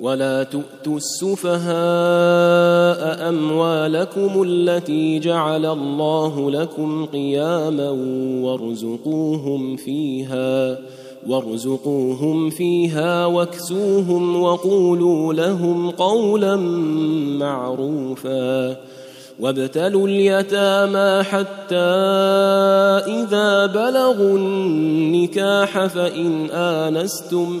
ولا تؤتوا السفهاء أموالكم التي جعل الله لكم قياما وارزقوهم فيها وارزقوهم فيها واكسوهم وقولوا لهم قولا معروفا. وابتلوا اليتامى حتى إذا بلغوا النكاح فإن آنستم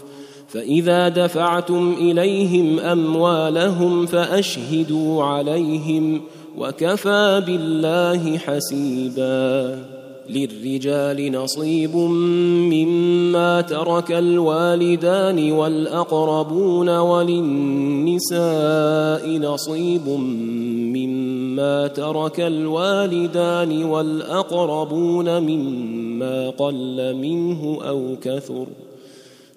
فإذا دفعتم إليهم أموالهم فأشهدوا عليهم وكفى بالله حسيبا للرجال نصيب مما ترك الوالدان والأقربون وللنساء نصيب مما ترك الوالدان والأقربون مما قل منه أو كثر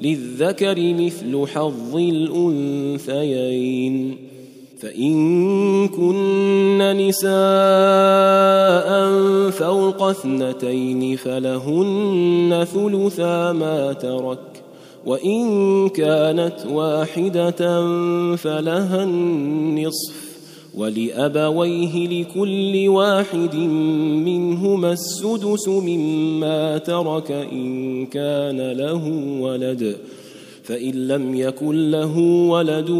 للذكر مثل حظ الأنثيين. فإن كن نساء فوق اثنتين فلهن ثلثا ما ترك وإن كانت واحدة فلها النصف. ولأبويه لكل واحد منهما السدس مما ترك إن كان له ولد. فإن لم يكن له ولد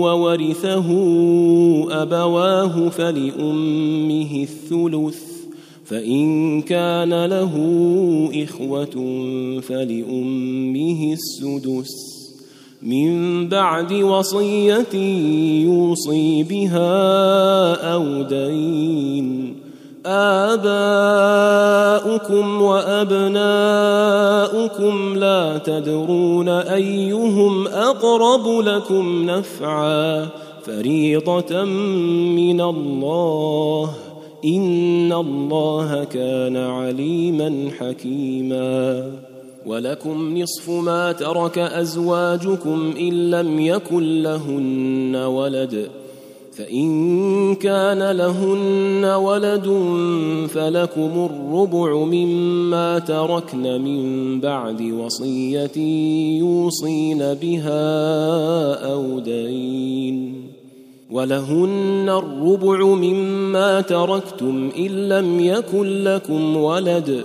وورثه أبواه فلأمه الثلث. فإن كان له إخوة فلأمه السدس. من بعد وصية يوصي بها أو دين. آباؤكم وأبناؤكم لا تدرون أيهم أقرب لكم نفعا. فريضة من الله ۖ. إن الله كان عليما حكيما. ولكم نصف ما ترك أزواجكم إن لم يكن لهن ولد. فإن كان لهن ولد فلكم الربع مما تركن من بعد وصية يوصين بها أو دين. ولهن الربع مما تركتم إن لم يكن لكم ولد.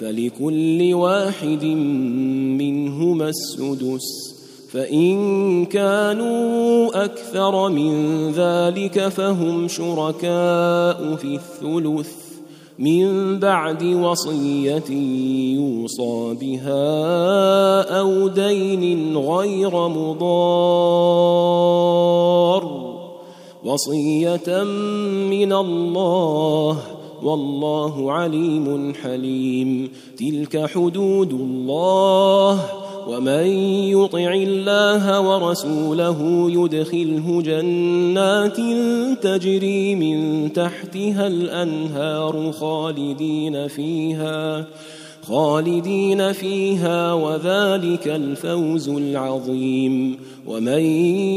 فلكل واحد منهما السدس فإن كانوا أكثر من ذلك فهم شركاء في الثلث من بعد وصية يوصى بها أو دين غير مضار وصية من الله والله عليم حليم. تلك حدود الله. ومن يطع الله ورسوله يدخله جنات تجري من تحتها الأنهار خالدين فيها. خالدين فيها وذلك الفوز العظيم. ومن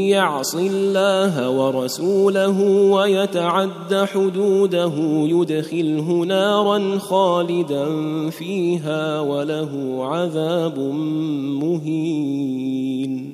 يعص الله ورسوله ويتعد حدوده يدخله نارا خالدا فيها وله عذاب مهين.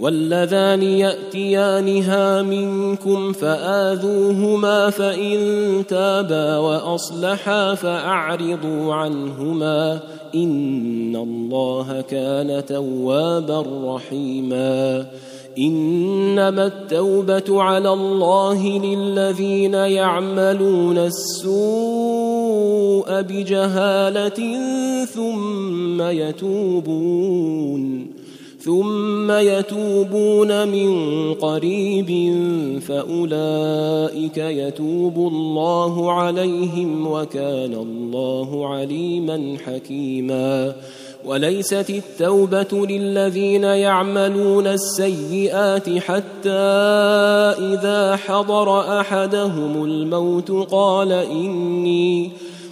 واللذان يأتيانها منكم فآذوهما فإن تابا وأصلحا فأعرضوا عنهما إن الله كان توابا رحيما إنما التوبة على الله للذين يعملون السوء بجهالة ثم يتوبون ثم يتوبون من قريب فأولئك يتوب الله عليهم وكان الله عليما حكيما. وليست التوبة للذين يعملون السيئات حتى إذا حضر أحدهم الموت قال إني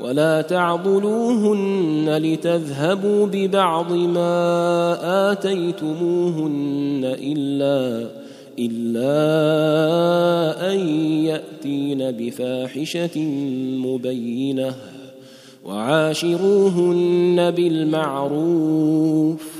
ولا تعضلوهن لتذهبوا ببعض ما آتيتموهن إلا إلا أن يأتين بفاحشة مبينة وعاشروهن بالمعروف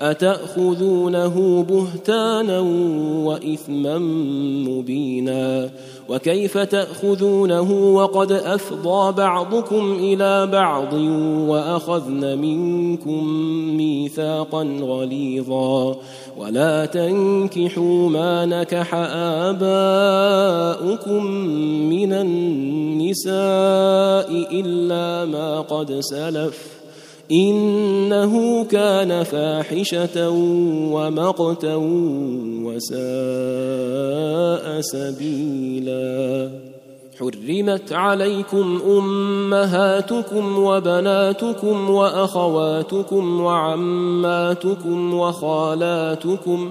أتأخذونه بهتانا وإثما مبينا وكيف تأخذونه وقد أفضى بعضكم إلى بعض وأخذن منكم ميثاقا غليظا ولا تنكحوا ما نكح آباؤكم من النساء إلا ما قد سلف إنه كان فاحشة ومقتا وساء سبيلا. حرمت عليكم أمهاتكم وبناتكم وأخواتكم وعماتكم وخالاتكم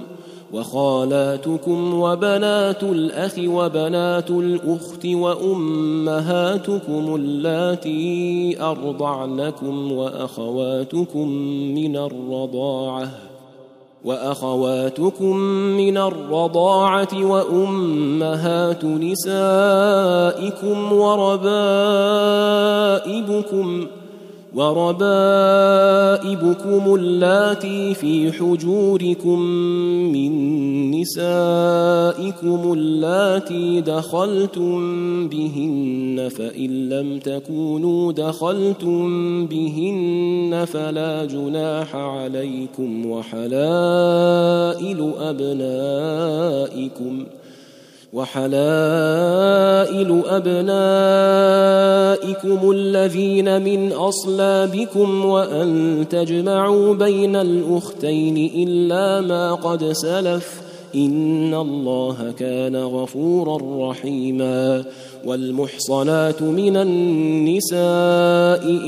وخالاتكم وبنات الأخ وبنات الأخت وأمهاتكم اللاتي أرضعنكم وأخواتكم من الرضاعة وأخواتكم من الرضاعة وأمهات نسائكم وربائبكم وربائبكم اللاتي في حجوركم من نسائكم اللاتي دخلتم بهن فإن لم تكونوا دخلتم بهن فلا جناح عليكم وحلائل أبنائكم وحلائل أبنائكم الذين من أصلابكم وأن تجمعوا بين الأختين إلا ما قد سلف إن الله كان غفورا رحيما والمحصنات من النساء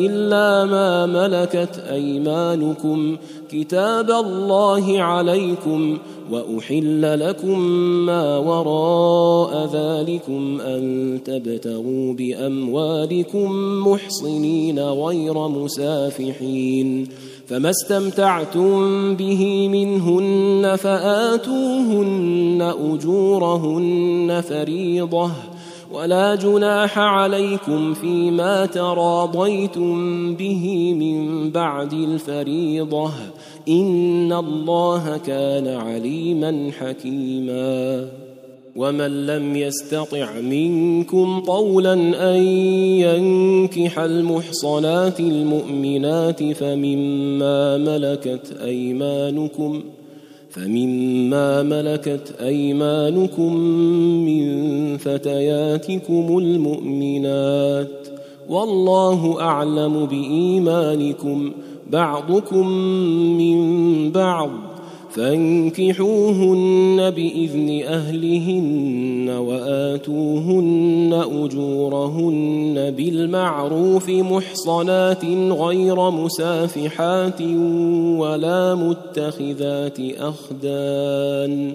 إلا ما ملكت أيمانكم كتاب الله عليكم وأحل لكم ما وراء ذلكم أن تبتغوا بأموالكم محصنين غير مسافحين فما استمتعتم به منهن فآتوهن أجورهن فريضة ولا جناح عليكم فيما تراضيتم به من بعد الفريضة ان الله كان عليما حكيما. ومن لم يستطع منكم طولا ان ينكح المحصنات المؤمنات فمما ملكت ايمانكم فمما ملكت ايمانكم من فتياتكم المؤمنات والله اعلم بايمانكم بعضكم من بعض فانكحوهن بإذن أهلهن وآتوهن أجورهن بالمعروف محصنات غير مسافحات ولا متخذات أخدان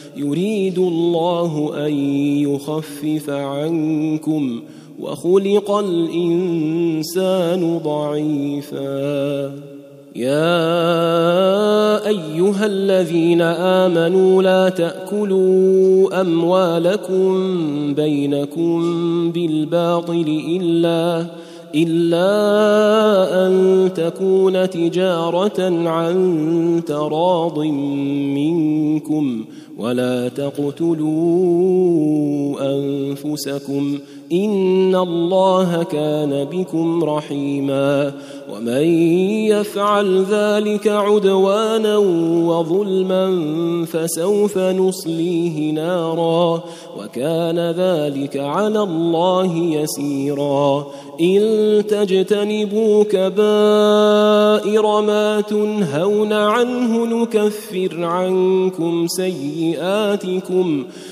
يريد الله أن يخفف عنكم وخلق الإنسان ضعيفا. يا أيها الذين آمنوا لا تأكلوا أموالكم بينكم بالباطل إلا إلا أن تكون تجارة عن تراض منكم. ولا تقتلوا أنفسكم ان الله كان بكم رحيما ومن يفعل ذلك عدوانا وظلما فسوف نصليه نارا وكان ذلك على الله يسيرا ان تجتنبوا كبائر ما تنهون عنه نكفر عنكم سيئاتكم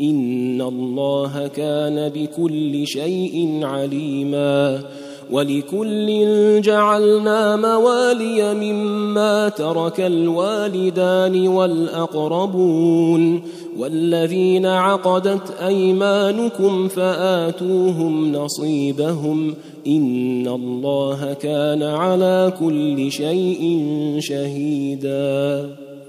ان الله كان بكل شيء عليما ولكل جعلنا موالي مما ترك الوالدان والاقربون والذين عقدت ايمانكم فاتوهم نصيبهم ان الله كان على كل شيء شهيدا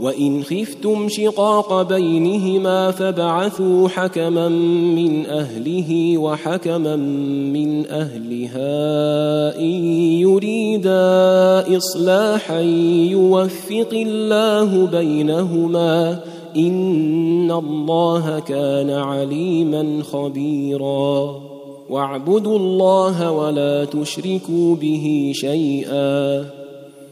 وإن خفتم شقاق بينهما فابعثوا حكما من أهله وحكما من أهلها إن يريدا إصلاحا يوفق الله بينهما إن الله كان عليما خبيرا واعبدوا الله ولا تشركوا به شيئا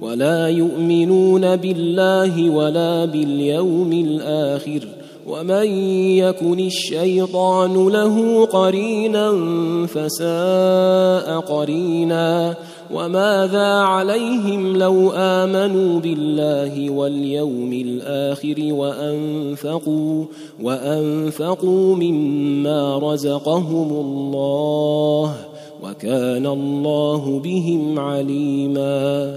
ولا يؤمنون بالله ولا باليوم الآخر ومن يكن الشيطان له قرينا فساء قرينا وماذا عليهم لو آمنوا بالله واليوم الآخر وأنفقوا وأنفقوا مما رزقهم الله وكان الله بهم عليما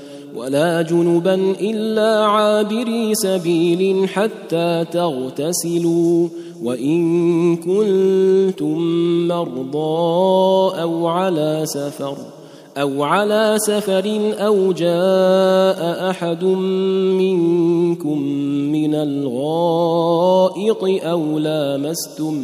ولا جنبا إلا عابري سبيل حتى تغتسلوا وإن كنتم مرضى أو على سفر أو على سفر أو جاء أحد منكم من الغائط أو لامستم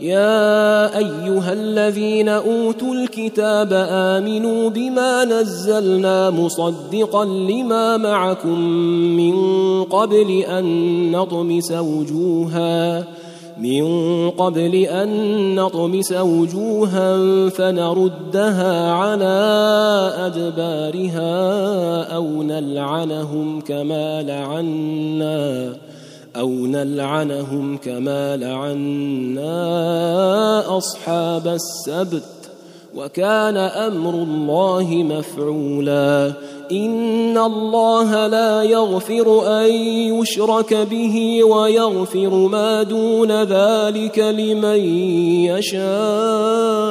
يا أيها الذين أوتوا الكتاب آمنوا بما نزلنا مصدقا لما معكم من قبل أن نطمس وجوها من قبل أن نطمس وجوها فنردها على أدبارها أو نلعنهم كما لعنا أو نلعنهم كما لعنا اصحاب السبت وكان أمر الله مفعولا ان الله لا يغفر ان يشرك به ويغفر ما دون ذلك لمن يشاء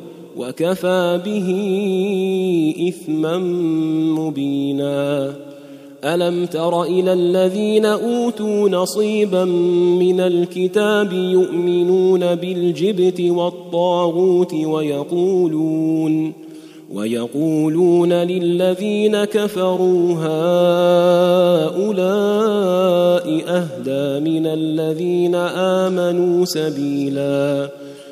وكفى به إثما مبينا. ألم تر إلى الذين أوتوا نصيبا من الكتاب يؤمنون بالجبت والطاغوت ويقولون ويقولون للذين كفروا هؤلاء أهدى من الذين آمنوا سبيلا.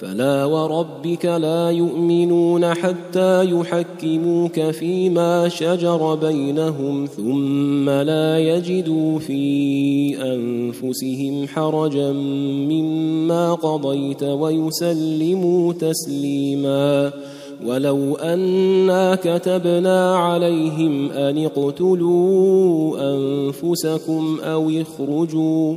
فلا وربك لا يؤمنون حتى يحكموك فيما شجر بينهم ثم لا يجدوا في أنفسهم حرجا مما قضيت ويسلموا تسليما. ولو أنا كتبنا عليهم أن اقتلوا أنفسكم أو اخرجوا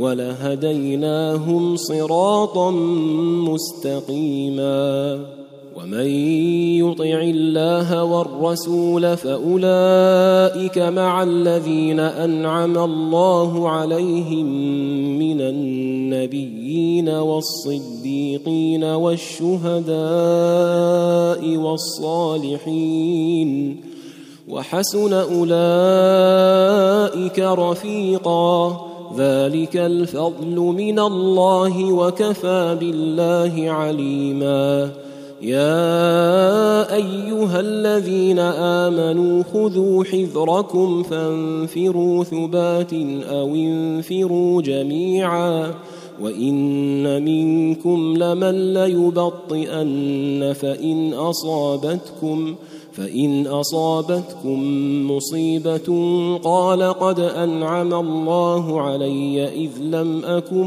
ولهديناهم صراطا مستقيما. ومن يطع الله والرسول فأولئك مع الذين أنعم الله عليهم من النبيين والصديقين والشهداء والصالحين. وحسن أولئك رفيقا. ذلك الفضل من الله وكفى بالله عليما. يا أيها الذين آمنوا خذوا حذركم فانفروا ثبات أو انفروا جميعا. وإن منكم لمن ليبطئن فإن أصابتكم فإن أصابتكم مصيبة قال قد أنعم الله علي إذ لم أكن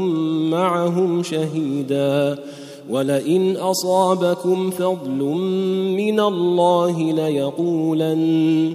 معهم شهيدا ولئن أصابكم فضل من الله ليقولن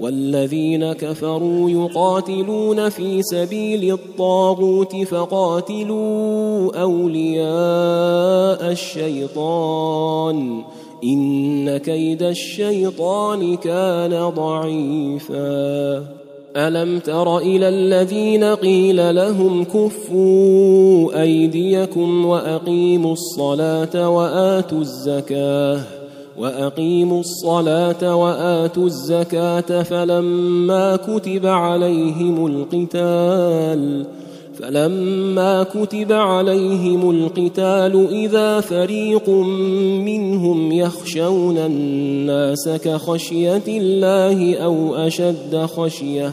والذين كفروا يقاتلون في سبيل الطاغوت فقاتلوا أولياء الشيطان. إن كيد الشيطان كان ضعيفا. ألم تر إلى الذين قيل لهم كفوا أيديكم وأقيموا الصلاة وآتوا الزكاة؟ وأقيموا الصلاة وآتوا الزكاة فلما كتب عليهم القتال فلما كتب عليهم القتال إذا فريق منهم يخشون الناس كخشية الله أو أشد خشية.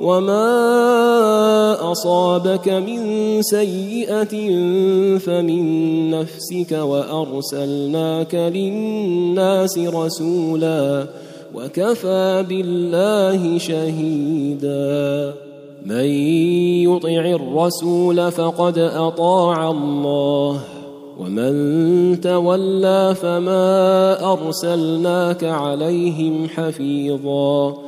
وما اصابك من سيئه فمن نفسك وارسلناك للناس رسولا وكفى بالله شهيدا من يطع الرسول فقد اطاع الله ومن تولى فما ارسلناك عليهم حفيظا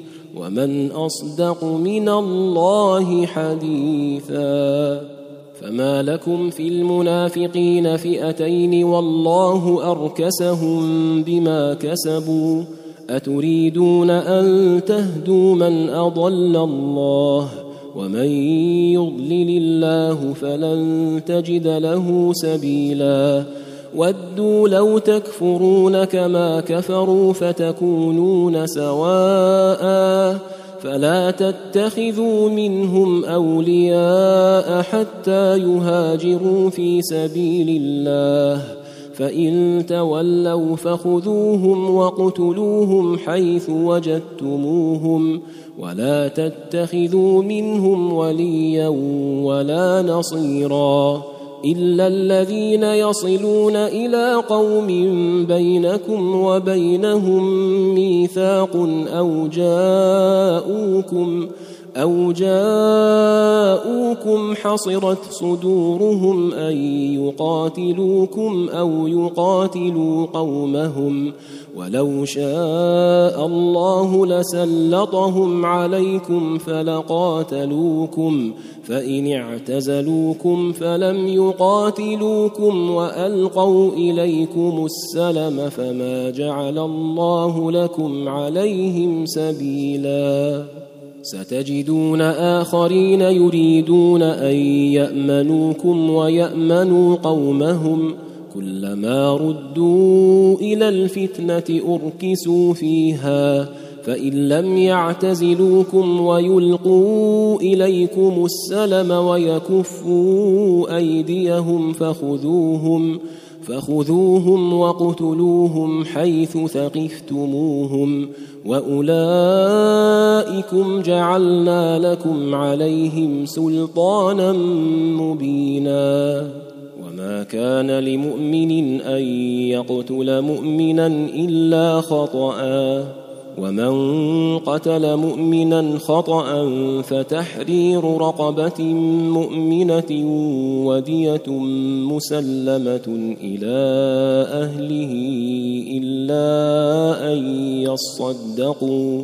ومن أصدق من الله حديثا فما لكم في المنافقين فئتين والله أركسهم بما كسبوا أتريدون أن تهدوا من أضل الله ومن يضلل الله فلن تجد له سبيلا ودوا لو تكفرون كما كفروا فتكونون سواء فلا تتخذوا منهم أولياء حتى يهاجروا في سبيل الله فإن تولوا فخذوهم وقتلوهم حيث وجدتموهم ولا تتخذوا منهم وليا ولا نصيرا إلا الذين يصلون إلى قوم بينكم وبينهم ميثاق أو جاءوكم أو جاءوكم حصرت صدورهم أن يقاتلوكم أو يقاتلوا قومهم ولو شاء الله لسلطهم عليكم فلقاتلوكم فإن اعتزلوكم فلم يقاتلوكم وألقوا إليكم السلم فما جعل الله لكم عليهم سبيلاً. ستجدون آخرين يريدون أن يأمنوكم ويأمنوا قومهم كلما ردوا إلى الفتنة أركسوا فيها فإن لم يعتزلوكم ويلقوا إليكم السلم ويكفوا أيديهم فخذوهم فخذوهم وقتلوهم حيث ثقفتموهم وأولئكم جعلنا لكم عليهم سلطانا مبينا. وما كان لمؤمن أن يقتل مؤمنا إلا خطأ ومن قتل مؤمنا خطأ فتحرير رقبة مؤمنة ودية مسلمة إلى أهله إلا أن يصدقوا.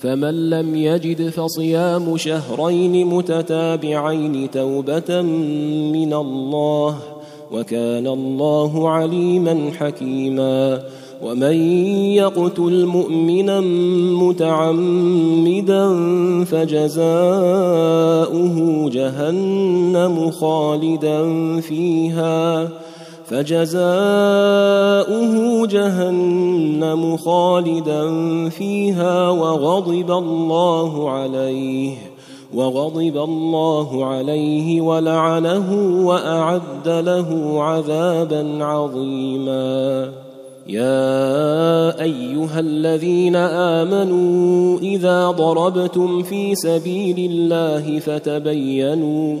فمن لم يجد فصيام شهرين متتابعين توبة من الله وكان الله عليما حكيما. ومن يقتل مؤمنا متعمدا فجزاؤه جهنم خالدا فيها. فجزاؤه جهنم خالدا فيها وغضب الله عليه وغضب الله عليه ولعنه وأعد له عذابا عظيما. يا أيها الذين آمنوا إذا ضربتم في سبيل الله فتبينوا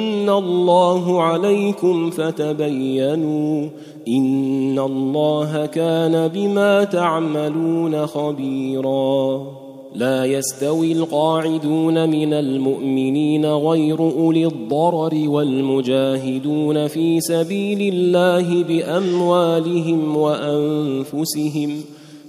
الله عليكم فتبينوا ان الله كان بما تعملون خبيرا. لا يستوي القاعدون من المؤمنين غير اولي الضرر والمجاهدون في سبيل الله باموالهم وانفسهم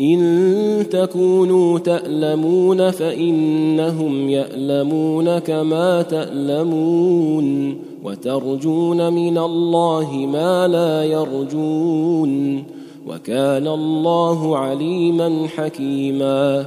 إن تكونوا تألمون فإنهم يألمون كما تألمون وترجون من الله ما لا يرجون وكان الله عليما حكيما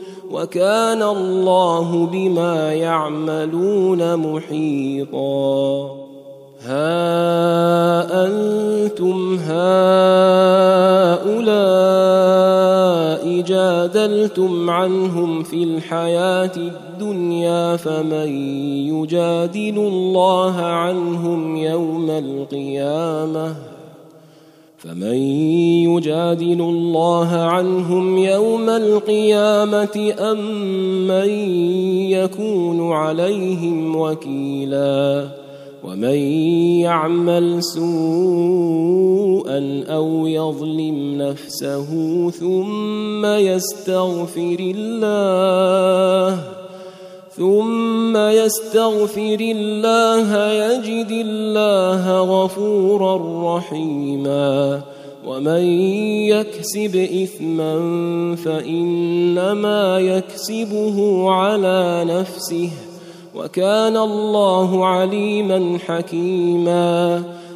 وكان الله بما يعملون محيطا. ها أنتم هؤلاء جادلتم عنهم في الحياة الدنيا فمن يجادل الله عنهم يوم القيامة؟ فمن يجادل الله عنهم يوم القيامة أم من يكون عليهم وكيلا ومن يعمل سوءا أو يظلم نفسه ثم يستغفر الله ثم يستغفر الله يجد الله غفورا رحيما. ومن يكسب إثما فإنما يكسبه على نفسه. وكان الله عليما حكيما.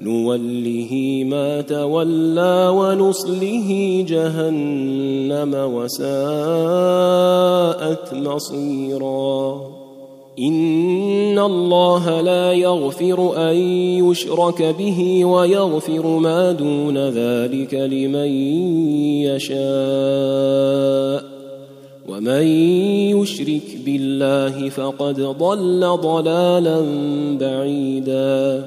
نوله ما تولى ونصله جهنم وساءت مصيرا. إن الله لا يغفر أن يشرك به ويغفر ما دون ذلك لمن يشاء. ومن يشرك بالله فقد ضل ضلالا بعيدا.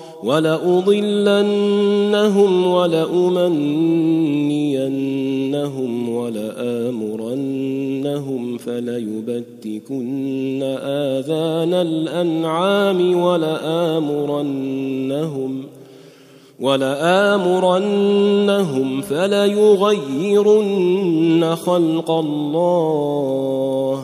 ولأضلنهم ولأمنينهم ولآمرنهم فليبتكن آذان الأنعام ولآمرنهم ولآمرنهم فليغيرن خلق الله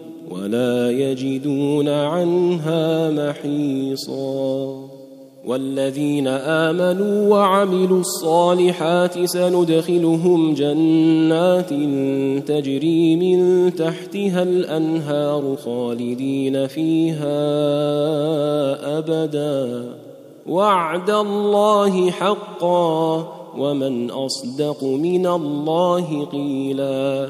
ولا يجدون عنها محيصا والذين آمنوا وعملوا الصالحات سندخلهم جنات تجري من تحتها الأنهار خالدين فيها أبدا. وعد الله حقا ومن أصدق من الله قيلا.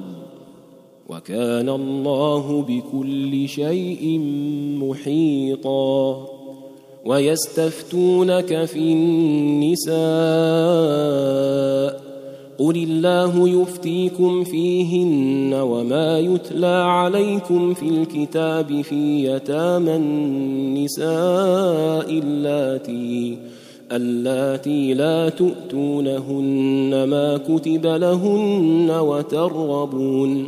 وكان الله بكل شيء محيطا. ويستفتونك في النساء قل الله يفتيكم فيهن وما يتلى عليكم في الكتاب في يتامى النساء اللاتي اللاتي لا تؤتونهن ما كتب لهن وترغبون.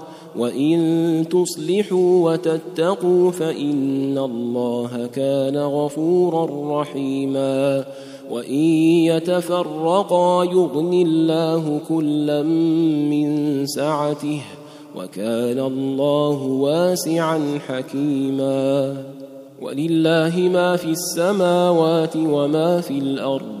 وان تصلحوا وتتقوا فان الله كان غفورا رحيما وان يتفرقا يغن الله كلا من سعته وكان الله واسعا حكيما ولله ما في السماوات وما في الأرض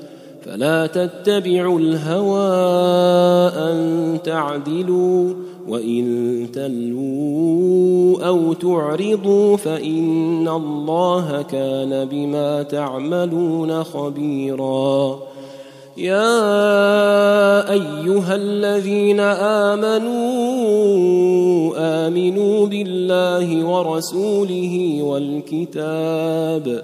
فلا تتبعوا الهوى ان تعدلوا وان تلووا أو تعرضوا فان الله كان بما تعملون خبيرا. يا ايها الذين امنوا امنوا بالله ورسوله والكتاب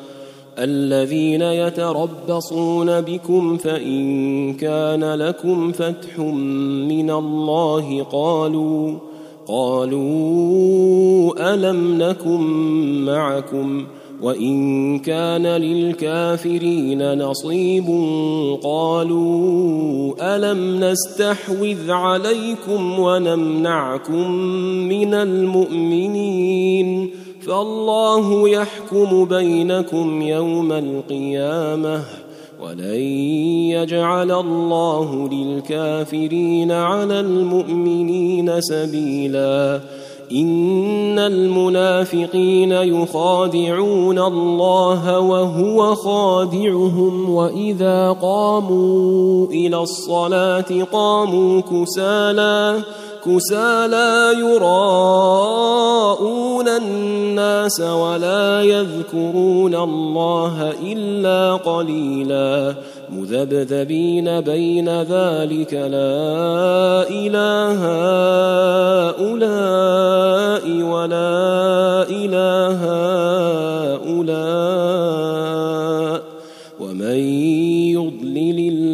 الذين يتربصون بكم فإن كان لكم فتح من الله قالوا قالوا ألم نكن معكم وإن كان للكافرين نصيب قالوا ألم نستحوذ عليكم ونمنعكم من المؤمنين فالله يحكم بينكم يوم القيامة ولن يجعل الله للكافرين على المؤمنين سبيلا. إن المنافقين يخادعون الله وهو خادعهم وإذا قاموا إلى الصلاة قاموا كسالى كسالى يراءون الناس ولا يذكرون الله إلا قليلا مذبذبين بين ذلك لا إله هؤلاء ولا إله هؤلاء ومن يضلل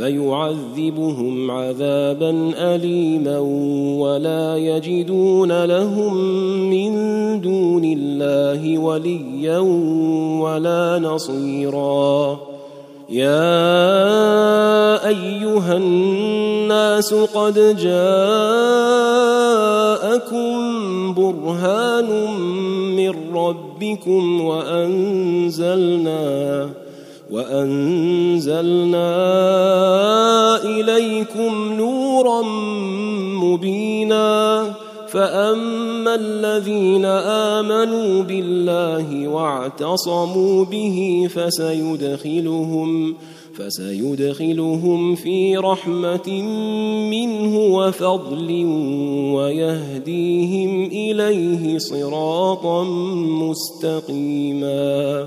فيعذبهم عذابا اليما ولا يجدون لهم من دون الله وليا ولا نصيرا. يا أيها الناس قد جاءكم برهان من ربكم وأنزلنا وأنزلنا إليكم نورا مبينا فأما الذين آمنوا بالله واعتصموا به فسيدخلهم فسيدخلهم في رحمة منه وفضل ويهديهم إليه صراطا مستقيما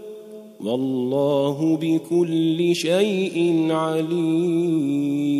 والله بكل شيء عليم.